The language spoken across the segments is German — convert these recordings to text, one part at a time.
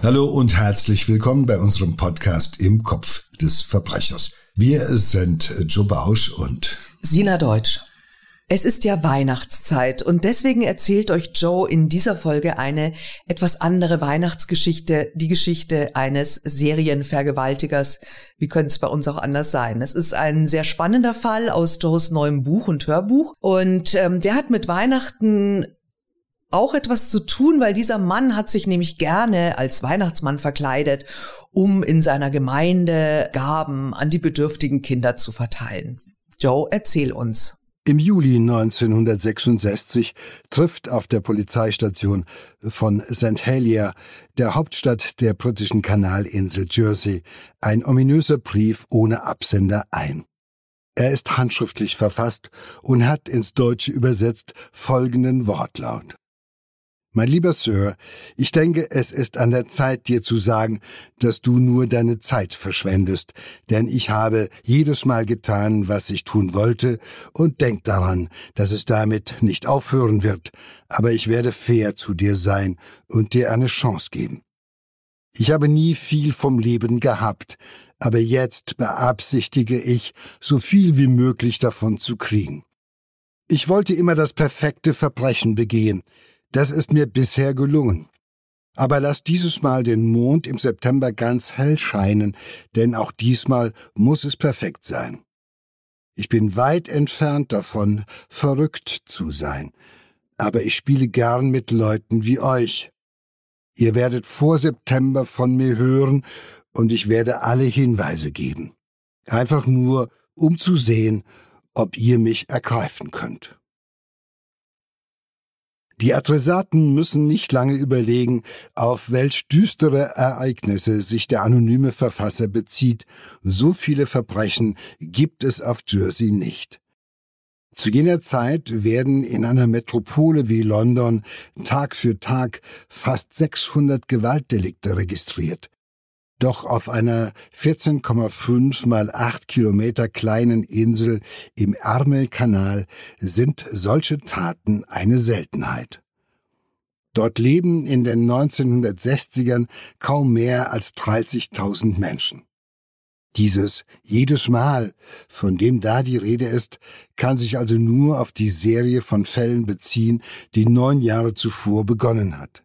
Hallo und herzlich willkommen bei unserem Podcast im Kopf des Verbrechers. Wir sind Joe Bausch und Sina Deutsch. Es ist ja Weihnachtszeit und deswegen erzählt euch Joe in dieser Folge eine etwas andere Weihnachtsgeschichte, die Geschichte eines Serienvergewaltigers. Wie könnte es bei uns auch anders sein? Es ist ein sehr spannender Fall aus Joes neuem Buch und Hörbuch und ähm, der hat mit Weihnachten auch etwas zu tun, weil dieser Mann hat sich nämlich gerne als Weihnachtsmann verkleidet, um in seiner Gemeinde Gaben an die bedürftigen Kinder zu verteilen. Joe, erzähl uns. Im Juli 1966 trifft auf der Polizeistation von St. Helier, der Hauptstadt der britischen Kanalinsel Jersey, ein ominöser Brief ohne Absender ein. Er ist handschriftlich verfasst und hat ins Deutsche übersetzt folgenden Wortlaut. Mein lieber Sir, ich denke, es ist an der Zeit, dir zu sagen, dass du nur deine Zeit verschwendest, denn ich habe jedes Mal getan, was ich tun wollte, und denk daran, dass es damit nicht aufhören wird, aber ich werde fair zu dir sein und dir eine Chance geben. Ich habe nie viel vom Leben gehabt, aber jetzt beabsichtige ich, so viel wie möglich davon zu kriegen. Ich wollte immer das perfekte Verbrechen begehen, das ist mir bisher gelungen. Aber lass dieses Mal den Mond im September ganz hell scheinen, denn auch diesmal muss es perfekt sein. Ich bin weit entfernt davon, verrückt zu sein, aber ich spiele gern mit Leuten wie euch. Ihr werdet vor September von mir hören und ich werde alle Hinweise geben. Einfach nur, um zu sehen, ob ihr mich ergreifen könnt. Die Adressaten müssen nicht lange überlegen, auf welch düstere Ereignisse sich der anonyme Verfasser bezieht. So viele Verbrechen gibt es auf Jersey nicht. Zu jener Zeit werden in einer Metropole wie London Tag für Tag fast 600 Gewaltdelikte registriert. Doch auf einer 14,5 mal 8 Kilometer kleinen Insel im Ärmelkanal sind solche Taten eine Seltenheit. Dort leben in den 1960ern kaum mehr als 30.000 Menschen. Dieses jedes Mal, von dem da die Rede ist, kann sich also nur auf die Serie von Fällen beziehen, die neun Jahre zuvor begonnen hat.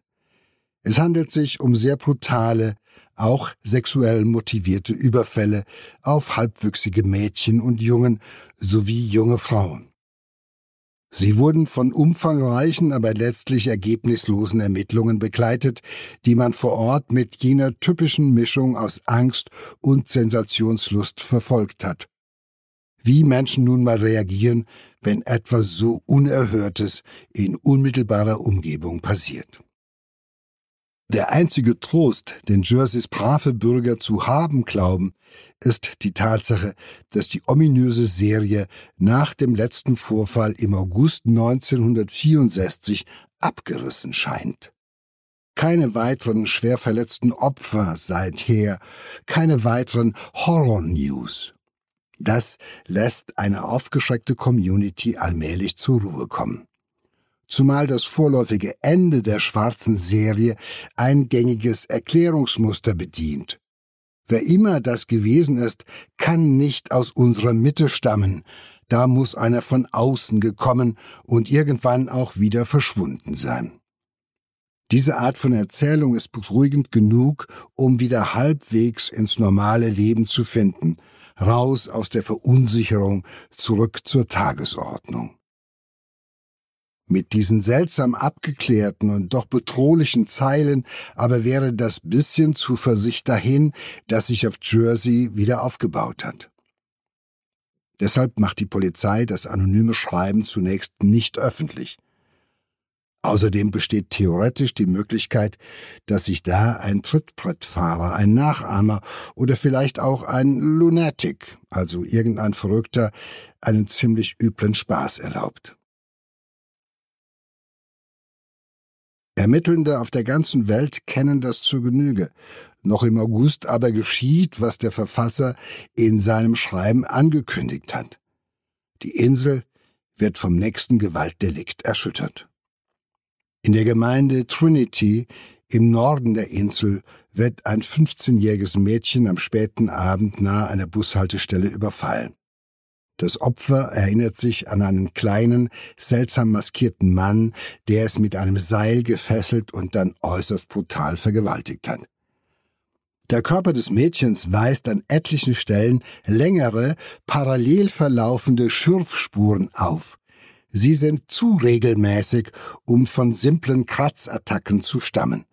Es handelt sich um sehr brutale, auch sexuell motivierte Überfälle auf halbwüchsige Mädchen und Jungen sowie junge Frauen. Sie wurden von umfangreichen, aber letztlich ergebnislosen Ermittlungen begleitet, die man vor Ort mit jener typischen Mischung aus Angst und Sensationslust verfolgt hat. Wie Menschen nun mal reagieren, wenn etwas so Unerhörtes in unmittelbarer Umgebung passiert. Der einzige Trost, den Jerseys brave Bürger zu haben glauben, ist die Tatsache, dass die ominöse Serie nach dem letzten Vorfall im August 1964 abgerissen scheint. Keine weiteren schwer verletzten Opfer seither, keine weiteren Horror-News. Das lässt eine aufgeschreckte Community allmählich zur Ruhe kommen zumal das vorläufige Ende der schwarzen Serie ein gängiges Erklärungsmuster bedient. Wer immer das gewesen ist, kann nicht aus unserer Mitte stammen, da muss einer von außen gekommen und irgendwann auch wieder verschwunden sein. Diese Art von Erzählung ist beruhigend genug, um wieder halbwegs ins normale Leben zu finden, raus aus der Verunsicherung, zurück zur Tagesordnung. Mit diesen seltsam abgeklärten und doch bedrohlichen Zeilen aber wäre das bisschen Zuversicht dahin, das sich auf Jersey wieder aufgebaut hat. Deshalb macht die Polizei das anonyme Schreiben zunächst nicht öffentlich. Außerdem besteht theoretisch die Möglichkeit, dass sich da ein Trittbrettfahrer, ein Nachahmer oder vielleicht auch ein Lunatic, also irgendein Verrückter, einen ziemlich üblen Spaß erlaubt. Ermittelnde auf der ganzen Welt kennen das zur Genüge. Noch im August aber geschieht, was der Verfasser in seinem Schreiben angekündigt hat. Die Insel wird vom nächsten Gewaltdelikt erschüttert. In der Gemeinde Trinity Im Norden der Insel wird ein 15-jähriges Mädchen am späten Abend nahe einer Bushaltestelle überfallen. Das Opfer erinnert sich an einen kleinen, seltsam maskierten Mann, der es mit einem Seil gefesselt und dann äußerst brutal vergewaltigt hat. Der Körper des Mädchens weist an etlichen Stellen längere, parallel verlaufende Schürfspuren auf. Sie sind zu regelmäßig, um von simplen Kratzattacken zu stammen.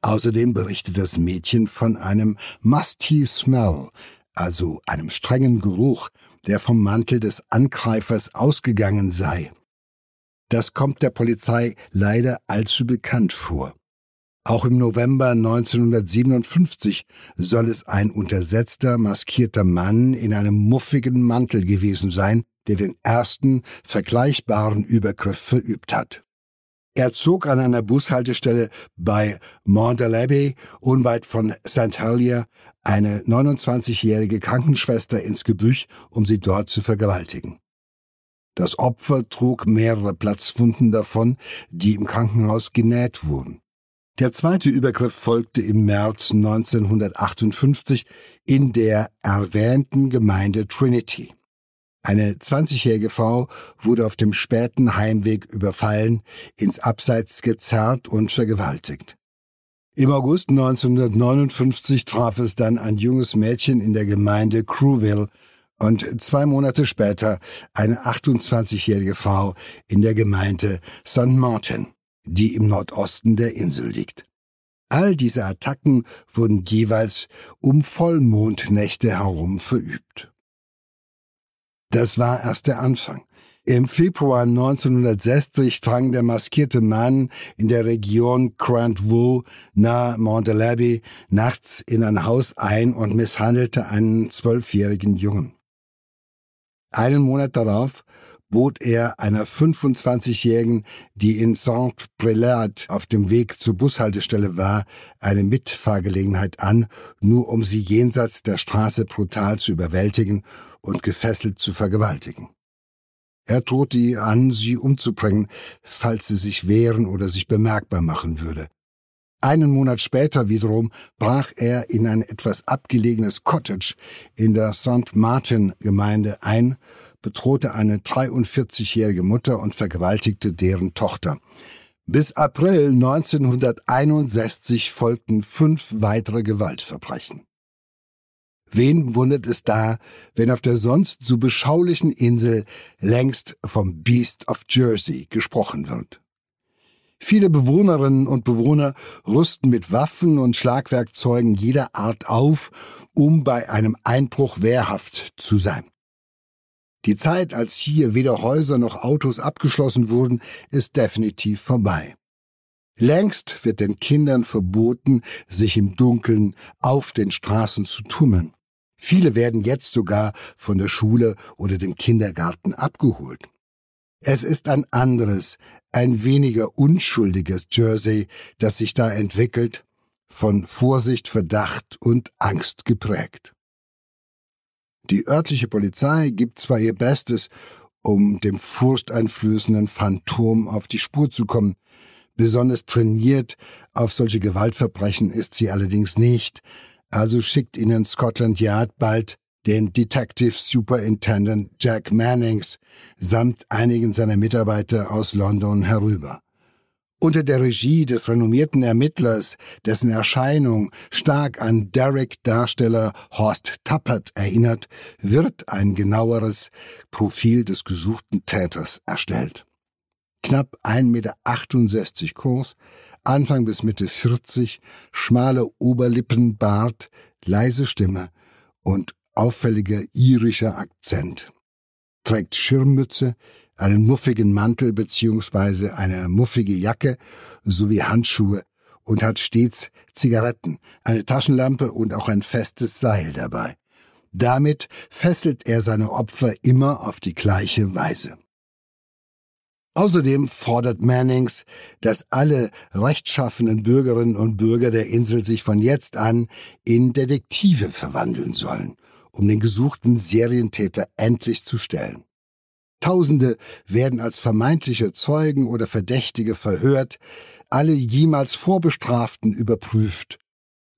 Außerdem berichtet das Mädchen von einem musty smell, also einem strengen Geruch, der vom Mantel des Angreifers ausgegangen sei. Das kommt der Polizei leider allzu bekannt vor. Auch im November 1957 soll es ein untersetzter, maskierter Mann in einem muffigen Mantel gewesen sein, der den ersten vergleichbaren Übergriff verübt hat. Er zog an einer Bushaltestelle bei Montalabby, unweit von St. Helier, eine 29-jährige Krankenschwester ins Gebüsch, um sie dort zu vergewaltigen. Das Opfer trug mehrere Platzwunden davon, die im Krankenhaus genäht wurden. Der zweite Übergriff folgte im März 1958 in der erwähnten Gemeinde Trinity. Eine 20-jährige Frau wurde auf dem späten Heimweg überfallen, ins Abseits gezerrt und vergewaltigt. Im August 1959 traf es dann ein junges Mädchen in der Gemeinde Crewville und zwei Monate später eine 28-jährige Frau in der Gemeinde St. Martin die im Nordosten der Insel liegt. All diese Attacken wurden jeweils um Vollmondnächte herum verübt. Das war erst der Anfang. Im Februar 1960 drang der maskierte Mann in der Region Grand Vaux nahe Montelabby nachts in ein Haus ein und misshandelte einen zwölfjährigen Jungen. Einen Monat darauf bot er einer 25-Jährigen, die in Saint-Prelade auf dem Weg zur Bushaltestelle war, eine Mitfahrgelegenheit an, nur um sie jenseits der Straße brutal zu überwältigen und gefesselt zu vergewaltigen. Er drohte ihr an, sie umzubringen, falls sie sich wehren oder sich bemerkbar machen würde. Einen Monat später wiederum brach er in ein etwas abgelegenes Cottage in der St. Martin Gemeinde ein bedrohte eine 43-jährige Mutter und vergewaltigte deren Tochter. Bis April 1961 folgten fünf weitere Gewaltverbrechen. Wen wundert es da, wenn auf der sonst so beschaulichen Insel längst vom Beast of Jersey gesprochen wird? Viele Bewohnerinnen und Bewohner rüsten mit Waffen und Schlagwerkzeugen jeder Art auf, um bei einem Einbruch wehrhaft zu sein. Die Zeit, als hier weder Häuser noch Autos abgeschlossen wurden, ist definitiv vorbei. Längst wird den Kindern verboten, sich im Dunkeln auf den Straßen zu tummeln. Viele werden jetzt sogar von der Schule oder dem Kindergarten abgeholt. Es ist ein anderes, ein weniger unschuldiges Jersey, das sich da entwickelt, von Vorsicht, Verdacht und Angst geprägt. Die örtliche Polizei gibt zwar ihr Bestes, um dem furchteinflößenden Phantom auf die Spur zu kommen, besonders trainiert auf solche Gewaltverbrechen ist sie allerdings nicht, also schickt ihnen Scotland Yard bald den Detective Superintendent Jack Mannings samt einigen seiner Mitarbeiter aus London herüber. Unter der Regie des renommierten Ermittlers, dessen Erscheinung stark an Derek-Darsteller Horst Tappert erinnert, wird ein genaueres Profil des gesuchten Täters erstellt. Knapp 1,68 Meter groß, Anfang bis Mitte 40, schmale Oberlippen, Bart, leise Stimme und auffälliger irischer Akzent. Trägt Schirmmütze, einen muffigen Mantel beziehungsweise eine muffige Jacke sowie Handschuhe und hat stets Zigaretten, eine Taschenlampe und auch ein festes Seil dabei. Damit fesselt er seine Opfer immer auf die gleiche Weise. Außerdem fordert Mannings, dass alle rechtschaffenen Bürgerinnen und Bürger der Insel sich von jetzt an in Detektive verwandeln sollen, um den gesuchten Serientäter endlich zu stellen. Tausende werden als vermeintliche Zeugen oder Verdächtige verhört, alle jemals Vorbestraften überprüft.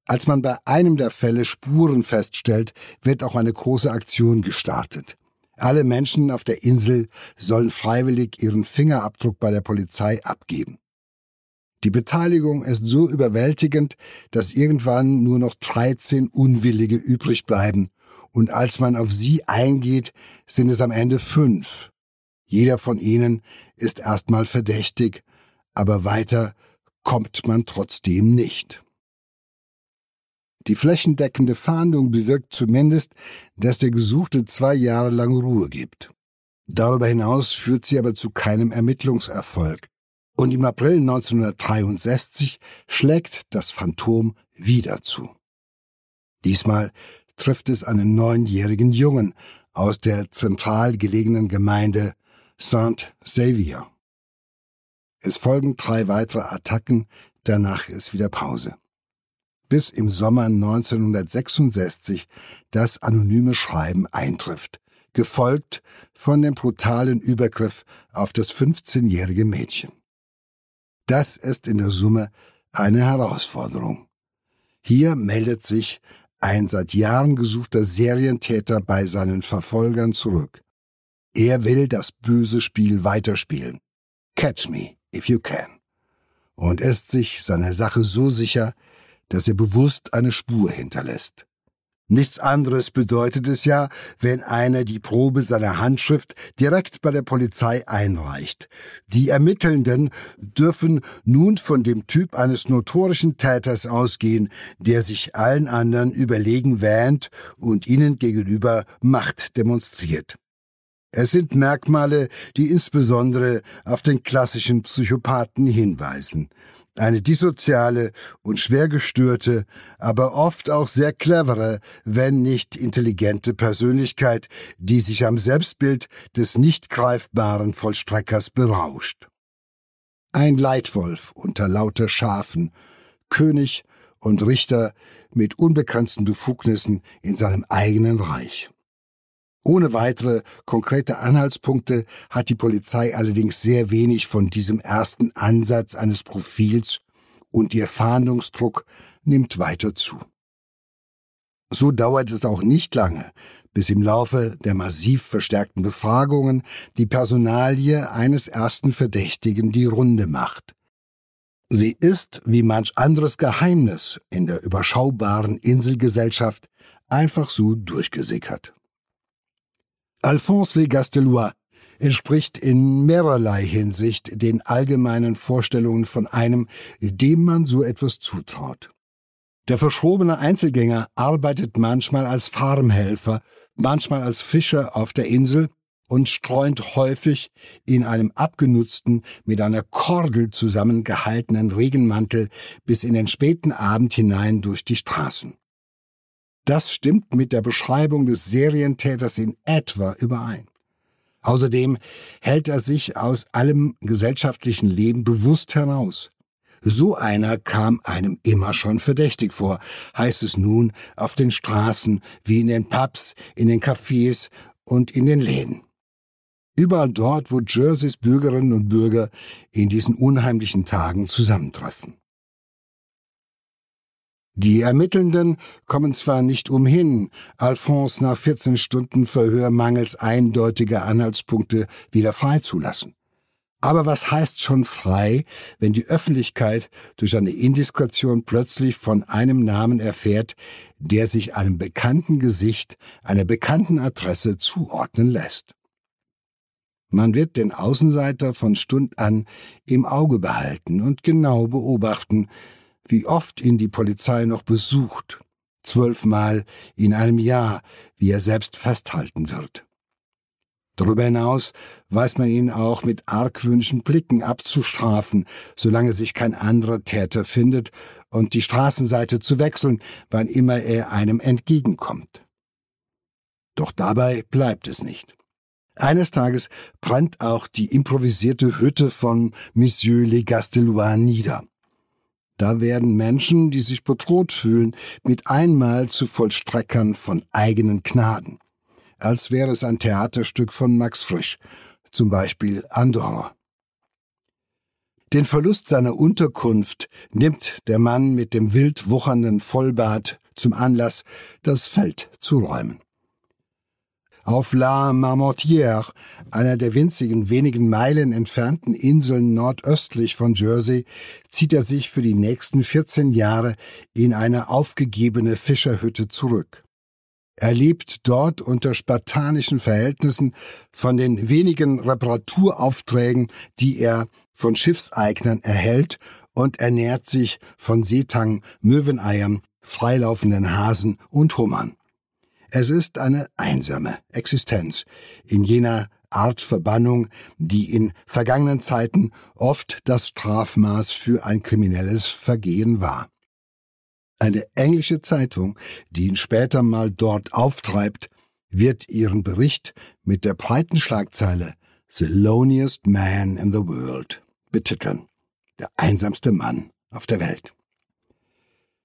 Als man bei einem der Fälle Spuren feststellt, wird auch eine große Aktion gestartet. Alle Menschen auf der Insel sollen freiwillig ihren Fingerabdruck bei der Polizei abgeben. Die Beteiligung ist so überwältigend, dass irgendwann nur noch 13 Unwillige übrig bleiben, und als man auf sie eingeht, sind es am Ende fünf. Jeder von ihnen ist erstmal verdächtig, aber weiter kommt man trotzdem nicht. Die flächendeckende Fahndung bewirkt zumindest, dass der Gesuchte zwei Jahre lang Ruhe gibt. Darüber hinaus führt sie aber zu keinem Ermittlungserfolg. Und im April 1963 schlägt das Phantom wieder zu. Diesmal trifft es einen neunjährigen Jungen aus der zentral gelegenen Gemeinde Saint Xavier. Es folgen drei weitere Attacken, danach ist wieder Pause bis im Sommer 1966 das anonyme Schreiben eintrifft, gefolgt von dem brutalen Übergriff auf das 15-jährige Mädchen. Das ist in der Summe eine Herausforderung. Hier meldet sich ein seit Jahren gesuchter Serientäter bei seinen Verfolgern zurück. Er will das böse Spiel weiterspielen. Catch me if you can. Und ist sich seiner Sache so sicher, dass er bewusst eine Spur hinterlässt. Nichts anderes bedeutet es ja, wenn einer die Probe seiner Handschrift direkt bei der Polizei einreicht. Die Ermittelnden dürfen nun von dem Typ eines notorischen Täters ausgehen, der sich allen anderen überlegen wähnt und ihnen gegenüber Macht demonstriert. Es sind Merkmale, die insbesondere auf den klassischen Psychopathen hinweisen eine dissoziale und schwer gestörte, aber oft auch sehr clevere, wenn nicht intelligente Persönlichkeit, die sich am Selbstbild des nicht greifbaren Vollstreckers berauscht. Ein Leitwolf unter lauter Schafen, König und Richter mit unbegrenzten Befugnissen in seinem eigenen Reich. Ohne weitere konkrete Anhaltspunkte hat die Polizei allerdings sehr wenig von diesem ersten Ansatz eines Profils und ihr Fahndungsdruck nimmt weiter zu. So dauert es auch nicht lange, bis im Laufe der massiv verstärkten Befragungen die Personalie eines ersten Verdächtigen die Runde macht. Sie ist, wie manch anderes Geheimnis in der überschaubaren Inselgesellschaft, einfach so durchgesickert. Alphonse Le Gastelois entspricht in mehrerlei Hinsicht den allgemeinen Vorstellungen von einem, dem man so etwas zutraut. Der verschobene Einzelgänger arbeitet manchmal als Farmhelfer, manchmal als Fischer auf der Insel und streunt häufig in einem abgenutzten, mit einer Kordel zusammengehaltenen Regenmantel bis in den späten Abend hinein durch die Straßen. Das stimmt mit der Beschreibung des Serientäters in etwa überein. Außerdem hält er sich aus allem gesellschaftlichen Leben bewusst heraus. So einer kam einem immer schon verdächtig vor, heißt es nun auf den Straßen, wie in den Pubs, in den Cafés und in den Läden. Überall dort, wo Jerseys Bürgerinnen und Bürger in diesen unheimlichen Tagen zusammentreffen. Die Ermittelnden kommen zwar nicht umhin, Alphonse nach 14 Stunden Verhör mangels eindeutiger Anhaltspunkte wieder freizulassen. Aber was heißt schon frei, wenn die Öffentlichkeit durch eine Indiskretion plötzlich von einem Namen erfährt, der sich einem bekannten Gesicht, einer bekannten Adresse zuordnen lässt? Man wird den Außenseiter von Stund an im Auge behalten und genau beobachten, wie oft ihn die Polizei noch besucht, zwölfmal in einem Jahr, wie er selbst festhalten wird. Darüber hinaus weiß man ihn auch mit argwöhnischen Blicken abzustrafen, solange sich kein anderer Täter findet, und die Straßenseite zu wechseln, wann immer er einem entgegenkommt. Doch dabei bleibt es nicht. Eines Tages brennt auch die improvisierte Hütte von Monsieur Le Gastelois nieder. Da werden Menschen, die sich bedroht fühlen, mit einmal zu Vollstreckern von eigenen Gnaden. als wäre es ein Theaterstück von Max Frisch, zum Beispiel Andorra. Den Verlust seiner Unterkunft nimmt der Mann mit dem wild wuchernden Vollbart zum Anlass, das Feld zu räumen. Auf La Marmotière, einer der winzigen wenigen Meilen entfernten Inseln nordöstlich von Jersey, zieht er sich für die nächsten 14 Jahre in eine aufgegebene Fischerhütte zurück. Er lebt dort unter spartanischen Verhältnissen von den wenigen Reparaturaufträgen, die er von Schiffseignern erhält und ernährt sich von Seetang, Möweneiern, freilaufenden Hasen und Hummern. Es ist eine einsame Existenz in jener Art Verbannung, die in vergangenen Zeiten oft das Strafmaß für ein kriminelles Vergehen war. Eine englische Zeitung, die ihn später mal dort auftreibt, wird ihren Bericht mit der breiten Schlagzeile The Loneliest Man in the World betiteln. Der einsamste Mann auf der Welt.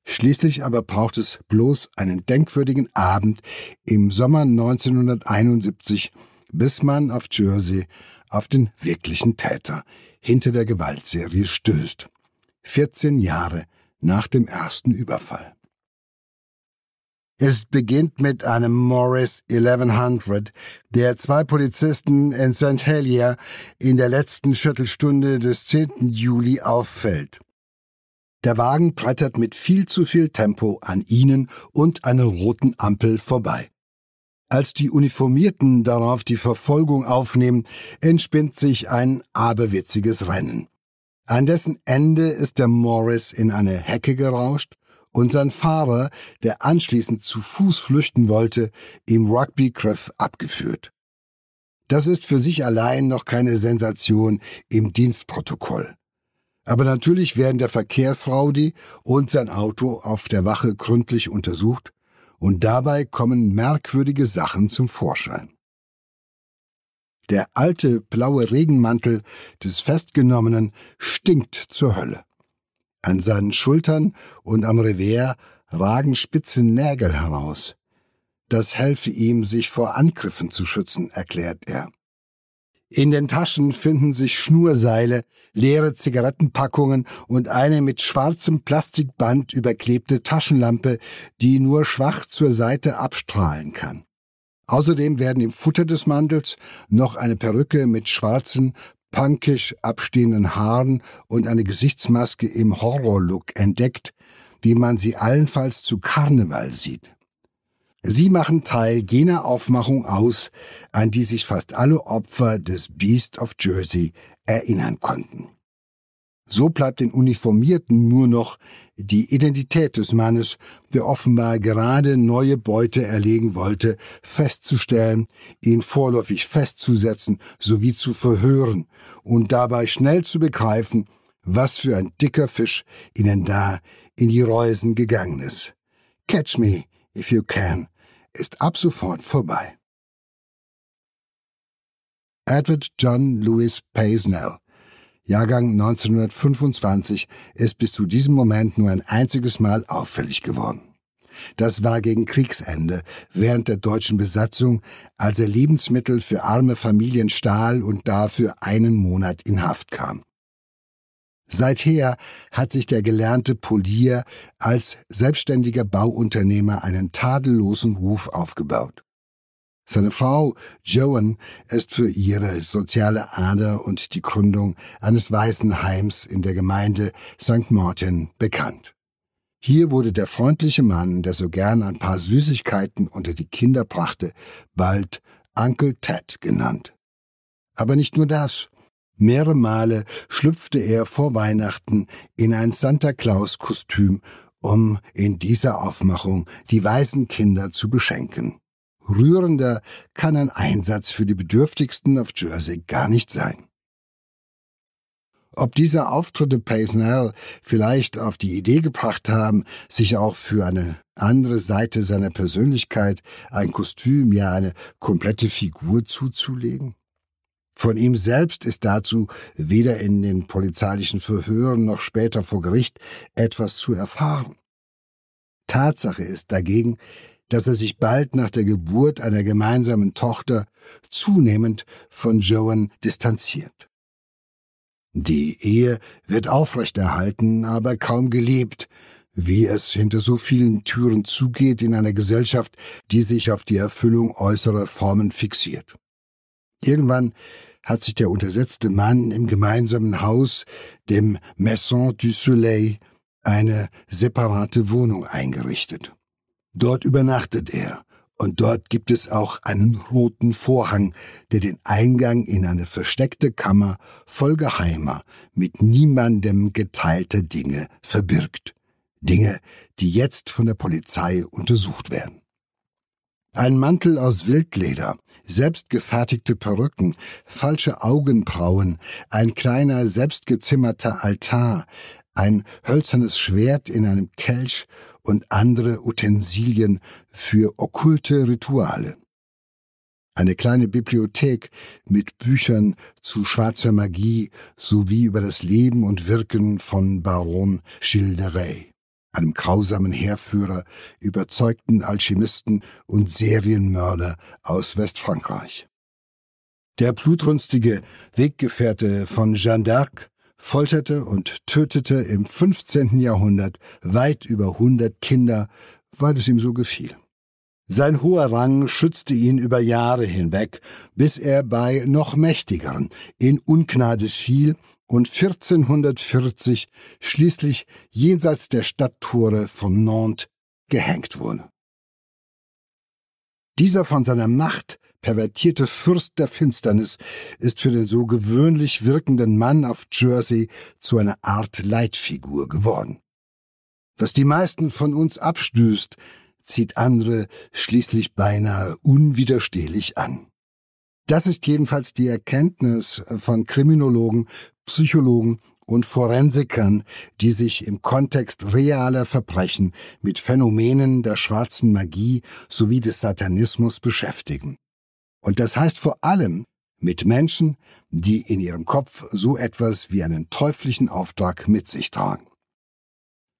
Schließlich aber braucht es bloß einen denkwürdigen Abend im Sommer 1971, bis man auf Jersey auf den wirklichen Täter hinter der Gewaltserie stößt. 14 Jahre nach dem ersten Überfall. Es beginnt mit einem Morris 1100, der zwei Polizisten in St. Helier in der letzten Viertelstunde des 10. Juli auffällt. Der Wagen brettert mit viel zu viel Tempo an ihnen und einer roten Ampel vorbei. Als die Uniformierten darauf die Verfolgung aufnehmen, entspinnt sich ein aberwitziges Rennen. An dessen Ende ist der Morris in eine Hecke gerauscht und sein Fahrer, der anschließend zu Fuß flüchten wollte, im Rugby-Griff abgeführt. Das ist für sich allein noch keine Sensation im Dienstprotokoll. Aber natürlich werden der Verkehrsraudi und sein Auto auf der Wache gründlich untersucht und dabei kommen merkwürdige Sachen zum Vorschein. Der alte blaue Regenmantel des Festgenommenen stinkt zur Hölle. An seinen Schultern und am Revers ragen spitze Nägel heraus. Das helfe ihm, sich vor Angriffen zu schützen, erklärt er. In den Taschen finden sich Schnurseile, leere Zigarettenpackungen und eine mit schwarzem Plastikband überklebte Taschenlampe, die nur schwach zur Seite abstrahlen kann. Außerdem werden im Futter des Mantels noch eine Perücke mit schwarzen, punkisch abstehenden Haaren und eine Gesichtsmaske im Horrorlook entdeckt, wie man sie allenfalls zu Karneval sieht. Sie machen Teil jener Aufmachung aus, an die sich fast alle Opfer des Beast of Jersey erinnern konnten. So bleibt den Uniformierten nur noch die Identität des Mannes, der offenbar gerade neue Beute erlegen wollte, festzustellen, ihn vorläufig festzusetzen sowie zu verhören und dabei schnell zu begreifen, was für ein dicker Fisch ihnen da in die Reusen gegangen ist. Catch me if you can, ist ab sofort vorbei. Edward John Louis Paisnell, Jahrgang 1925, ist bis zu diesem Moment nur ein einziges Mal auffällig geworden. Das war gegen Kriegsende, während der deutschen Besatzung, als er Lebensmittel für arme Familien stahl und dafür einen Monat in Haft kam. Seither hat sich der gelernte Polier als selbstständiger Bauunternehmer einen tadellosen Ruf aufgebaut. Seine Frau Joan ist für ihre soziale Ader und die Gründung eines Waisenheims in der Gemeinde St. Martin bekannt. Hier wurde der freundliche Mann, der so gern ein paar Süßigkeiten unter die Kinder brachte, bald Uncle Ted genannt. Aber nicht nur das. Mehrere Male schlüpfte er vor Weihnachten in ein Santa Claus Kostüm, um in dieser Aufmachung die Waisenkinder zu beschenken. Rührender kann ein Einsatz für die Bedürftigsten auf Jersey gar nicht sein. Ob diese Auftritte Paisnell vielleicht auf die Idee gebracht haben, sich auch für eine andere Seite seiner Persönlichkeit ein Kostüm, ja eine komplette Figur zuzulegen? Von ihm selbst ist dazu weder in den polizeilichen Verhören noch später vor Gericht etwas zu erfahren. Tatsache ist dagegen, dass er sich bald nach der Geburt einer gemeinsamen Tochter zunehmend von Joan distanziert. Die Ehe wird aufrechterhalten, aber kaum gelebt, wie es hinter so vielen Türen zugeht in einer Gesellschaft, die sich auf die Erfüllung äußerer Formen fixiert. Irgendwann hat sich der untersetzte Mann im gemeinsamen Haus, dem Maison du Soleil, eine separate Wohnung eingerichtet. Dort übernachtet er, und dort gibt es auch einen roten Vorhang, der den Eingang in eine versteckte Kammer voll geheimer, mit niemandem geteilter Dinge verbirgt. Dinge, die jetzt von der Polizei untersucht werden. Ein Mantel aus Wildleder, selbstgefertigte Perücken, falsche Augenbrauen, ein kleiner selbstgezimmerter Altar, ein hölzernes Schwert in einem Kelch und andere Utensilien für okkulte Rituale. Eine kleine Bibliothek mit Büchern zu schwarzer Magie sowie über das Leben und Wirken von Baron Rais, einem grausamen Heerführer, überzeugten Alchemisten und Serienmörder aus Westfrankreich. Der blutrünstige Weggefährte von Jeanne d'Arc folterte und tötete im 15. Jahrhundert weit über 100 Kinder, weil es ihm so gefiel. Sein hoher Rang schützte ihn über Jahre hinweg, bis er bei noch mächtigeren in Ungnade fiel und 1440 schließlich jenseits der Stadttore von Nantes gehängt wurde. Dieser von seiner Macht pervertierte Fürst der Finsternis ist für den so gewöhnlich wirkenden Mann auf Jersey zu einer Art Leitfigur geworden. Was die meisten von uns abstößt, zieht andere schließlich beinahe unwiderstehlich an. Das ist jedenfalls die Erkenntnis von Kriminologen, Psychologen und Forensikern, die sich im Kontext realer Verbrechen mit Phänomenen der schwarzen Magie sowie des Satanismus beschäftigen. Und das heißt vor allem mit Menschen, die in ihrem Kopf so etwas wie einen teuflischen Auftrag mit sich tragen.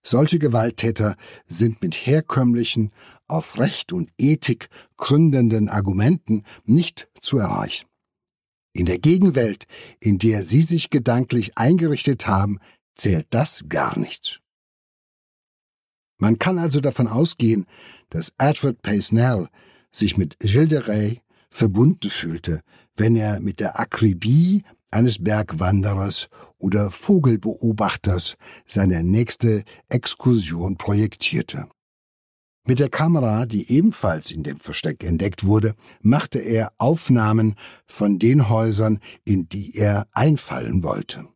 Solche Gewalttäter sind mit herkömmlichen, auf Recht und Ethik gründenden Argumenten nicht zu erreichen. In der Gegenwelt, in der sie sich gedanklich eingerichtet haben, zählt das gar nichts. Man kann also davon ausgehen, dass Edward Paisnell sich mit Gilles de Rais verbunden fühlte, wenn er mit der Akribie eines Bergwanderers oder Vogelbeobachters seine nächste Exkursion projektierte. Mit der Kamera, die ebenfalls in dem Versteck entdeckt wurde, machte er Aufnahmen von den Häusern, in die er einfallen wollte.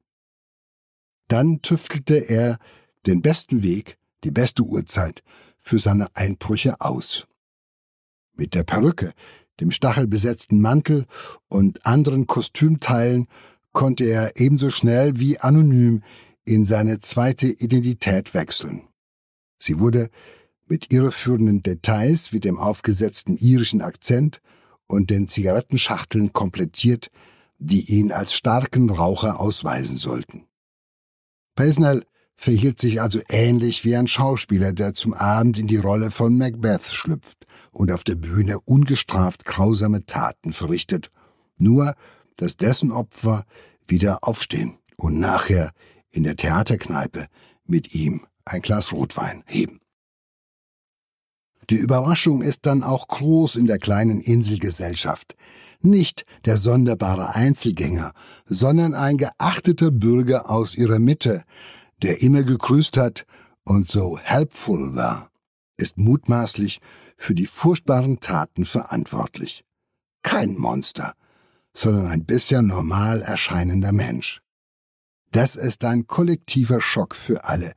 Dann tüftelte er den besten Weg, die beste Uhrzeit für seine Einbrüche aus. Mit der Perücke, dem stachelbesetzten Mantel und anderen Kostümteilen konnte er ebenso schnell wie anonym in seine zweite Identität wechseln. Sie wurde mit irreführenden Details wie dem aufgesetzten irischen Akzent und den Zigarettenschachteln komplettiert, die ihn als starken Raucher ausweisen sollten. Pesnell verhielt sich also ähnlich wie ein Schauspieler, der zum Abend in die Rolle von Macbeth schlüpft und auf der Bühne ungestraft grausame Taten verrichtet, nur dass dessen Opfer wieder aufstehen und nachher in der Theaterkneipe mit ihm ein Glas Rotwein heben. Die Überraschung ist dann auch groß in der kleinen Inselgesellschaft. Nicht der sonderbare Einzelgänger, sondern ein geachteter Bürger aus ihrer Mitte, der immer gegrüßt hat und so helpful war, ist mutmaßlich für die furchtbaren Taten verantwortlich. Kein Monster, sondern ein bisher normal erscheinender Mensch. Das ist ein kollektiver Schock für alle,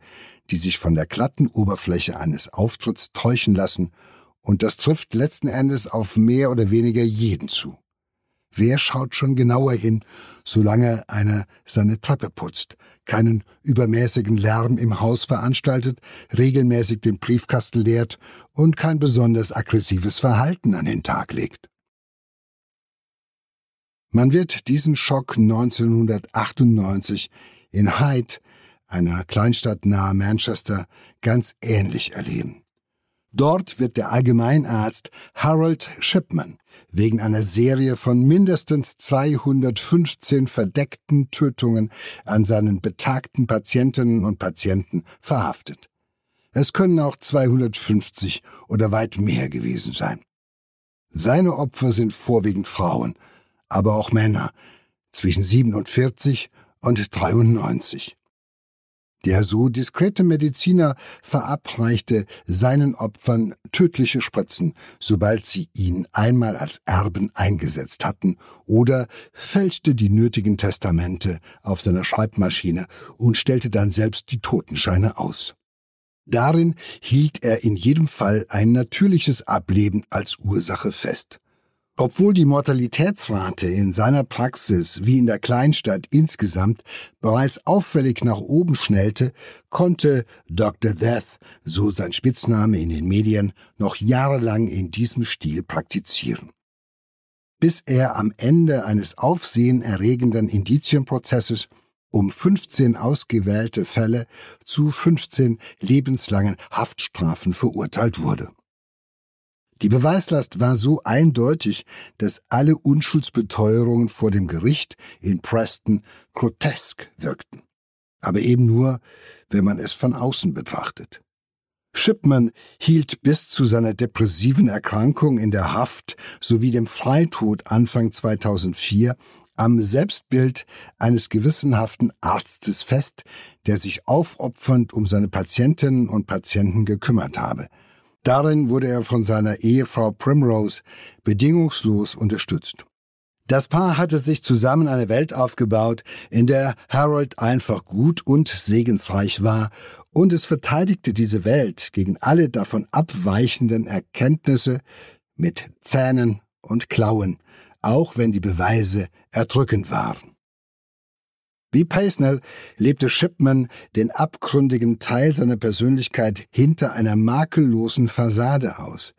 die sich von der glatten Oberfläche eines Auftritts täuschen lassen, und das trifft letzten Endes auf mehr oder weniger jeden zu. Wer schaut schon genauer hin, solange einer seine Treppe putzt, keinen übermäßigen Lärm im Haus veranstaltet, regelmäßig den Briefkasten leert und kein besonders aggressives Verhalten an den Tag legt? Man wird diesen Schock 1998 in Hyde, einer Kleinstadt nahe Manchester, ganz ähnlich erleben. Dort wird der Allgemeinarzt Harold Shipman wegen einer Serie von mindestens 215 verdeckten Tötungen an seinen betagten Patientinnen und Patienten verhaftet. Es können auch 250 oder weit mehr gewesen sein. Seine Opfer sind vorwiegend Frauen, aber auch Männer zwischen 47 und 93. Der so diskrete Mediziner verabreichte seinen Opfern tödliche Spritzen, sobald sie ihn einmal als Erben eingesetzt hatten, oder fälschte die nötigen Testamente auf seiner Schreibmaschine und stellte dann selbst die Totenscheine aus. Darin hielt er in jedem Fall ein natürliches Ableben als Ursache fest. Obwohl die Mortalitätsrate in seiner Praxis wie in der Kleinstadt insgesamt bereits auffällig nach oben schnellte, konnte Dr. Death, so sein Spitzname in den Medien, noch jahrelang in diesem Stil praktizieren. Bis er am Ende eines aufsehenerregenden Indizienprozesses um 15 ausgewählte Fälle zu 15 lebenslangen Haftstrafen verurteilt wurde. Die Beweislast war so eindeutig, dass alle Unschuldsbeteuerungen vor dem Gericht in Preston grotesk wirkten. Aber eben nur, wenn man es von außen betrachtet. Shipman hielt bis zu seiner depressiven Erkrankung in der Haft sowie dem Freitod Anfang 2004 am Selbstbild eines gewissenhaften Arztes fest, der sich aufopfernd um seine Patientinnen und Patienten gekümmert habe – Darin wurde er von seiner Ehefrau Primrose bedingungslos unterstützt. Das Paar hatte sich zusammen eine Welt aufgebaut, in der Harold einfach gut und segensreich war, und es verteidigte diese Welt gegen alle davon abweichenden Erkenntnisse mit Zähnen und Klauen, auch wenn die Beweise erdrückend waren. Wie Peisnell lebte Shipman den abgründigen Teil seiner Persönlichkeit hinter einer makellosen Fassade aus.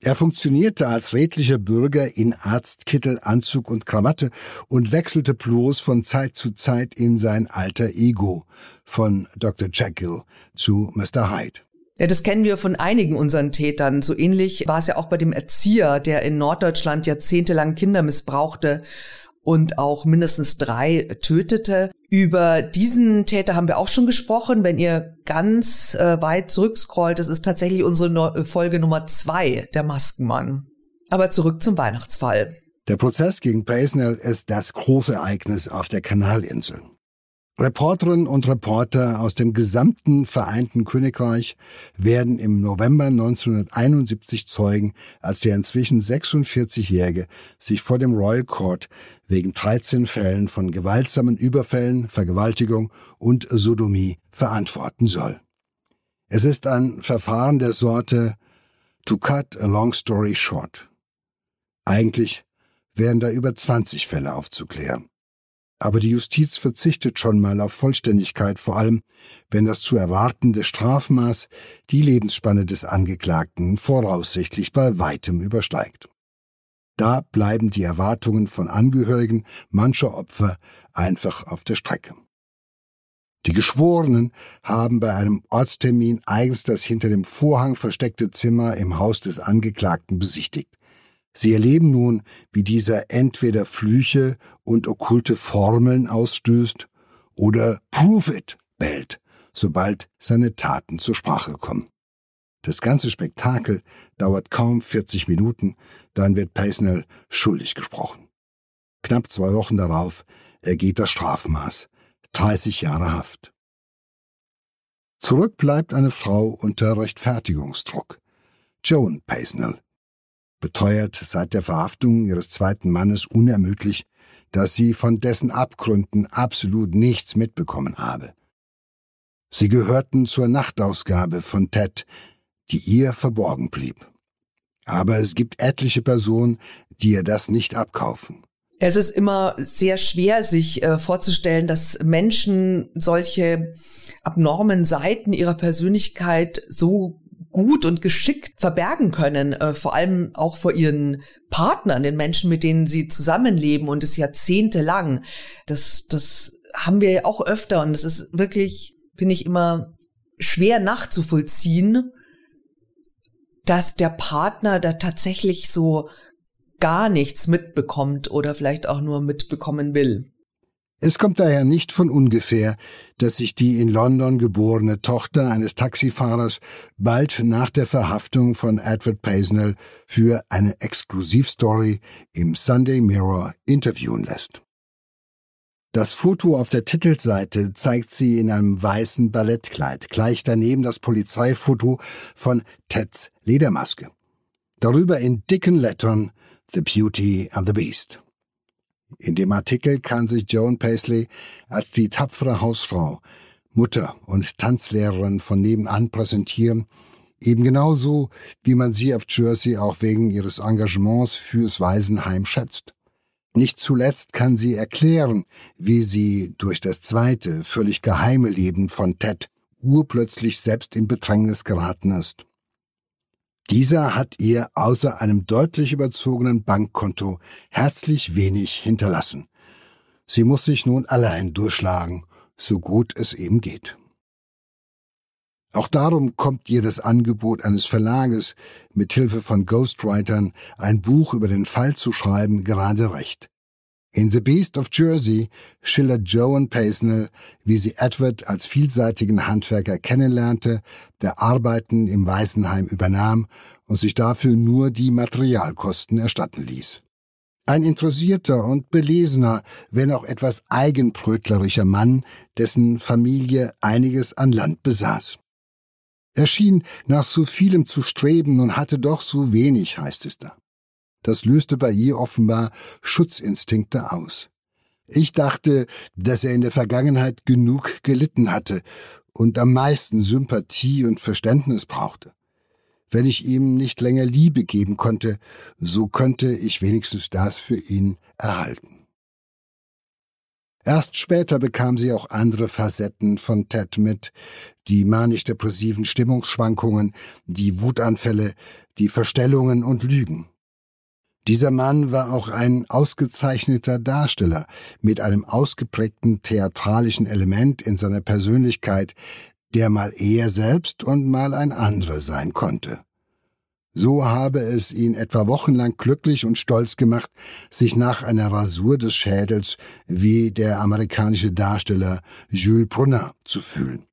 Er funktionierte als redlicher Bürger in Arztkittel, Anzug und Krawatte und wechselte bloß von Zeit zu Zeit in sein alter Ego, von Dr. Jekyll zu Mr. Hyde. Ja, das kennen wir von einigen unseren Tätern. So ähnlich war es ja auch bei dem Erzieher, der in Norddeutschland jahrzehntelang Kinder missbrauchte und auch mindestens drei tötete. Über diesen Täter haben wir auch schon gesprochen. Wenn ihr ganz äh, weit zurückscrollt, das ist tatsächlich unsere no Folge Nummer zwei, der Maskenmann. Aber zurück zum Weihnachtsfall. Der Prozess gegen Paisnell ist das große Ereignis auf der Kanalinsel. Reporterinnen und Reporter aus dem gesamten Vereinten Königreich werden im November 1971 zeugen, als der inzwischen 46-Jährige sich vor dem Royal Court wegen 13 Fällen von gewaltsamen Überfällen, Vergewaltigung und Sodomie verantworten soll. Es ist ein Verfahren der Sorte to cut a long story short. Eigentlich wären da über 20 Fälle aufzuklären. Aber die Justiz verzichtet schon mal auf Vollständigkeit, vor allem wenn das zu erwartende Strafmaß die Lebensspanne des Angeklagten voraussichtlich bei weitem übersteigt. Da bleiben die Erwartungen von Angehörigen mancher Opfer einfach auf der Strecke. Die Geschworenen haben bei einem Ortstermin eigens das hinter dem Vorhang versteckte Zimmer im Haus des Angeklagten besichtigt. Sie erleben nun, wie dieser entweder Flüche und okkulte Formeln ausstößt oder Prove it bellt, sobald seine Taten zur Sprache kommen. Das ganze Spektakel dauert kaum 40 Minuten, dann wird Peisnell schuldig gesprochen. Knapp zwei Wochen darauf ergeht das Strafmaß, 30 Jahre Haft. Zurück bleibt eine Frau unter Rechtfertigungsdruck. Joan Peisnell, beteuert seit der Verhaftung ihres zweiten Mannes unermüdlich, dass sie von dessen Abgründen absolut nichts mitbekommen habe. Sie gehörten zur Nachtausgabe von Ted, die ihr verborgen blieb. Aber es gibt etliche Personen, die ihr das nicht abkaufen. Es ist immer sehr schwer, sich äh, vorzustellen, dass Menschen solche abnormen Seiten ihrer Persönlichkeit so gut und geschickt verbergen können, äh, vor allem auch vor ihren Partnern, den Menschen, mit denen sie zusammenleben und es jahrzehntelang. Das, das haben wir ja auch öfter und es ist wirklich, finde ich, immer schwer nachzuvollziehen, dass der Partner da tatsächlich so gar nichts mitbekommt oder vielleicht auch nur mitbekommen will. Es kommt daher nicht von ungefähr, dass sich die in London geborene Tochter eines Taxifahrers bald nach der Verhaftung von Edward Paisnell für eine Exklusivstory im Sunday Mirror interviewen lässt. Das Foto auf der Titelseite zeigt sie in einem weißen Ballettkleid, gleich daneben das Polizeifoto von Teds Ledermaske. Darüber in dicken Lettern The Beauty and the Beast. In dem Artikel kann sich Joan Paisley als die tapfere Hausfrau, Mutter und Tanzlehrerin von nebenan präsentieren, eben genauso, wie man sie auf Jersey auch wegen ihres Engagements fürs Waisenheim schätzt. Nicht zuletzt kann sie erklären, wie sie durch das zweite, völlig geheime Leben von Ted urplötzlich selbst in Bedrängnis geraten ist. Dieser hat ihr außer einem deutlich überzogenen Bankkonto herzlich wenig hinterlassen. Sie muss sich nun allein durchschlagen, so gut es eben geht. Auch darum kommt ihr das Angebot eines Verlages, mit Hilfe von Ghostwritern ein Buch über den Fall zu schreiben, gerade recht. In The Beast of Jersey schildert Joan Paisnell, wie sie Edward als vielseitigen Handwerker kennenlernte, der Arbeiten im Waisenheim übernahm und sich dafür nur die Materialkosten erstatten ließ. Ein interessierter und belesener, wenn auch etwas eigenbrötlerischer Mann, dessen Familie einiges an Land besaß. Er schien nach so vielem zu streben und hatte doch so wenig, heißt es da. Das löste bei ihr offenbar Schutzinstinkte aus. Ich dachte, dass er in der Vergangenheit genug gelitten hatte und am meisten Sympathie und Verständnis brauchte. Wenn ich ihm nicht länger Liebe geben konnte, so könnte ich wenigstens das für ihn erhalten. Erst später bekam sie auch andere Facetten von Ted mit, die manisch-depressiven Stimmungsschwankungen, die Wutanfälle, die Verstellungen und Lügen. Dieser Mann war auch ein ausgezeichneter Darsteller mit einem ausgeprägten theatralischen Element in seiner Persönlichkeit, der mal er selbst und mal ein anderer sein konnte. So habe es ihn etwa wochenlang glücklich und stolz gemacht, sich nach einer Rasur des Schädels wie der amerikanische Darsteller Jules Brunner zu fühlen.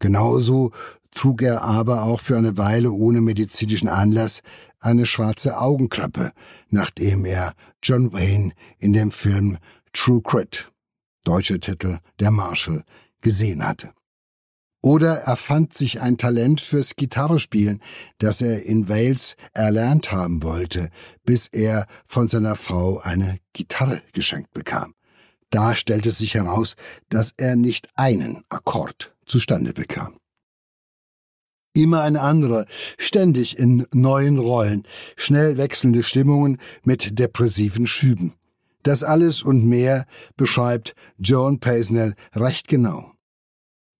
Genauso trug er aber auch für eine Weile ohne medizinischen Anlass eine schwarze Augenklappe, nachdem er John Wayne in dem Film True Crit, deutscher Titel Der Marshall, gesehen hatte. Oder er fand sich ein Talent fürs Gitarrespielen, das er in Wales erlernt haben wollte, bis er von seiner Frau eine Gitarre geschenkt bekam. Da stellte sich heraus, dass er nicht einen Akkord zustande bekam immer ein anderer, ständig in neuen Rollen, schnell wechselnde Stimmungen mit depressiven Schüben. Das alles und mehr beschreibt Joan Paisnell recht genau.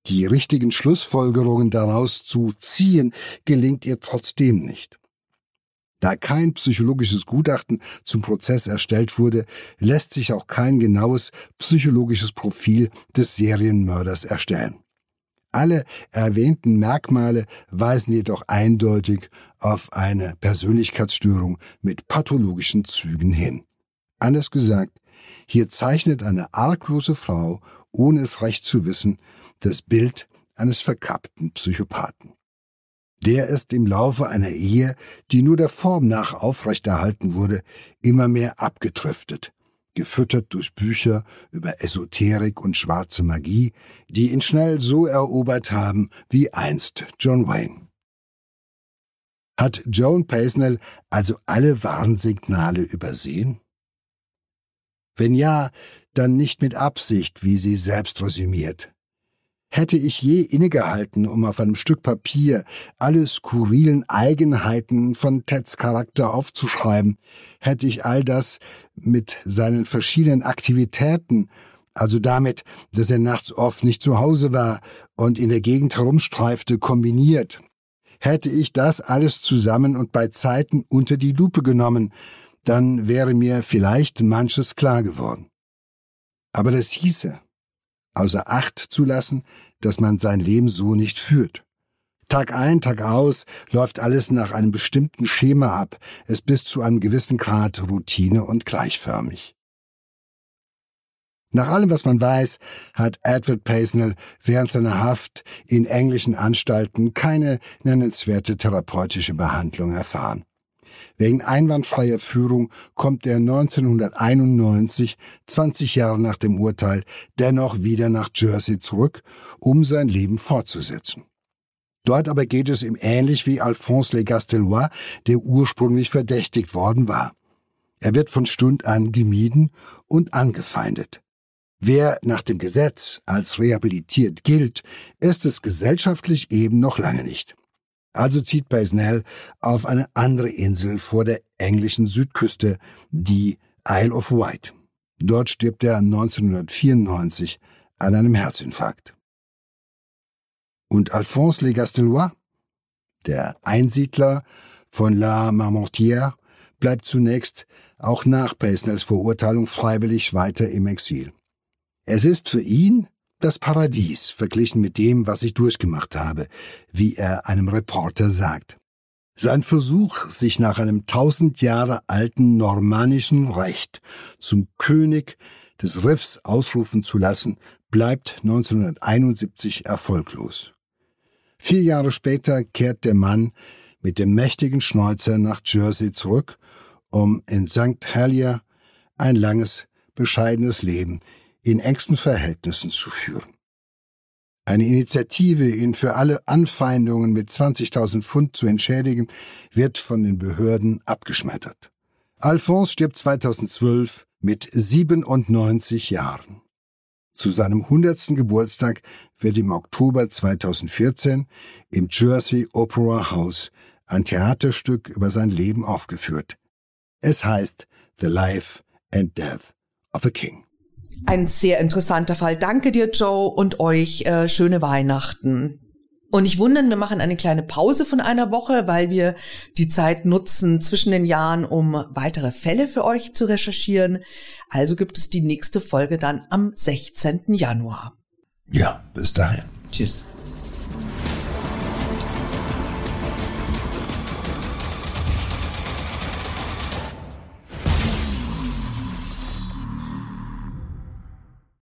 Die richtigen Schlussfolgerungen daraus zu ziehen, gelingt ihr trotzdem nicht. Da kein psychologisches Gutachten zum Prozess erstellt wurde, lässt sich auch kein genaues psychologisches Profil des Serienmörders erstellen. Alle erwähnten Merkmale weisen jedoch eindeutig auf eine Persönlichkeitsstörung mit pathologischen Zügen hin. Anders gesagt, hier zeichnet eine arglose Frau, ohne es recht zu wissen, das Bild eines verkappten Psychopathen. Der ist im Laufe einer Ehe, die nur der Form nach aufrechterhalten wurde, immer mehr abgetriftet, gefüttert durch Bücher über Esoterik und schwarze Magie, die ihn schnell so erobert haben wie einst John Wayne. Hat Joan Paisnell also alle Warnsignale übersehen? Wenn ja, dann nicht mit Absicht, wie sie selbst resümiert. Hätte ich je innegehalten, um auf einem Stück Papier alle skurrilen Eigenheiten von Teds Charakter aufzuschreiben, hätte ich all das mit seinen verschiedenen Aktivitäten, also damit, dass er nachts oft nicht zu Hause war und in der Gegend herumstreifte, kombiniert. Hätte ich das alles zusammen und bei Zeiten unter die Lupe genommen, dann wäre mir vielleicht manches klar geworden. Aber das hieße, außer Acht zu lassen, dass man sein Leben so nicht führt. Tag ein, Tag aus läuft alles nach einem bestimmten Schema ab, es bis zu einem gewissen Grad Routine und gleichförmig. Nach allem, was man weiß, hat Edward Paisnell während seiner Haft in englischen Anstalten keine nennenswerte therapeutische Behandlung erfahren. Wegen einwandfreier Führung kommt er 1991, 20 Jahre nach dem Urteil, dennoch wieder nach Jersey zurück, um sein Leben fortzusetzen. Dort aber geht es ihm ähnlich wie Alphonse Le Gastelois, der ursprünglich verdächtigt worden war. Er wird von Stund an gemieden und angefeindet. Wer nach dem Gesetz als rehabilitiert gilt, ist es gesellschaftlich eben noch lange nicht. Also zieht Baisnell auf eine andere Insel vor der englischen Südküste, die Isle of Wight. Dort stirbt er 1994 an einem Herzinfarkt. Und Alphonse Le Gastelois, der Einsiedler von La Marmontière, bleibt zunächst auch nach Baisnells Verurteilung freiwillig weiter im Exil. Es ist für ihn das Paradies verglichen mit dem, was ich durchgemacht habe, wie er einem Reporter sagt. Sein Versuch, sich nach einem tausend Jahre alten normannischen Recht zum König des Riffs ausrufen zu lassen, bleibt 1971 erfolglos. Vier Jahre später kehrt der Mann mit dem mächtigen Schnäuzer nach Jersey zurück, um in St. Helier ein langes, bescheidenes Leben in engsten Verhältnissen zu führen. Eine Initiative, ihn für alle Anfeindungen mit 20.000 Pfund zu entschädigen, wird von den Behörden abgeschmettert. Alphonse stirbt 2012 mit 97 Jahren. Zu seinem 100. Geburtstag wird im Oktober 2014 im Jersey Opera House ein Theaterstück über sein Leben aufgeführt. Es heißt The Life and Death of a King. Ein sehr interessanter Fall. Danke dir, Joe, und euch äh, schöne Weihnachten. Und ich wundern, wir machen eine kleine Pause von einer Woche, weil wir die Zeit nutzen zwischen den Jahren, um weitere Fälle für euch zu recherchieren. Also gibt es die nächste Folge dann am 16. Januar. Ja, bis dahin. Tschüss.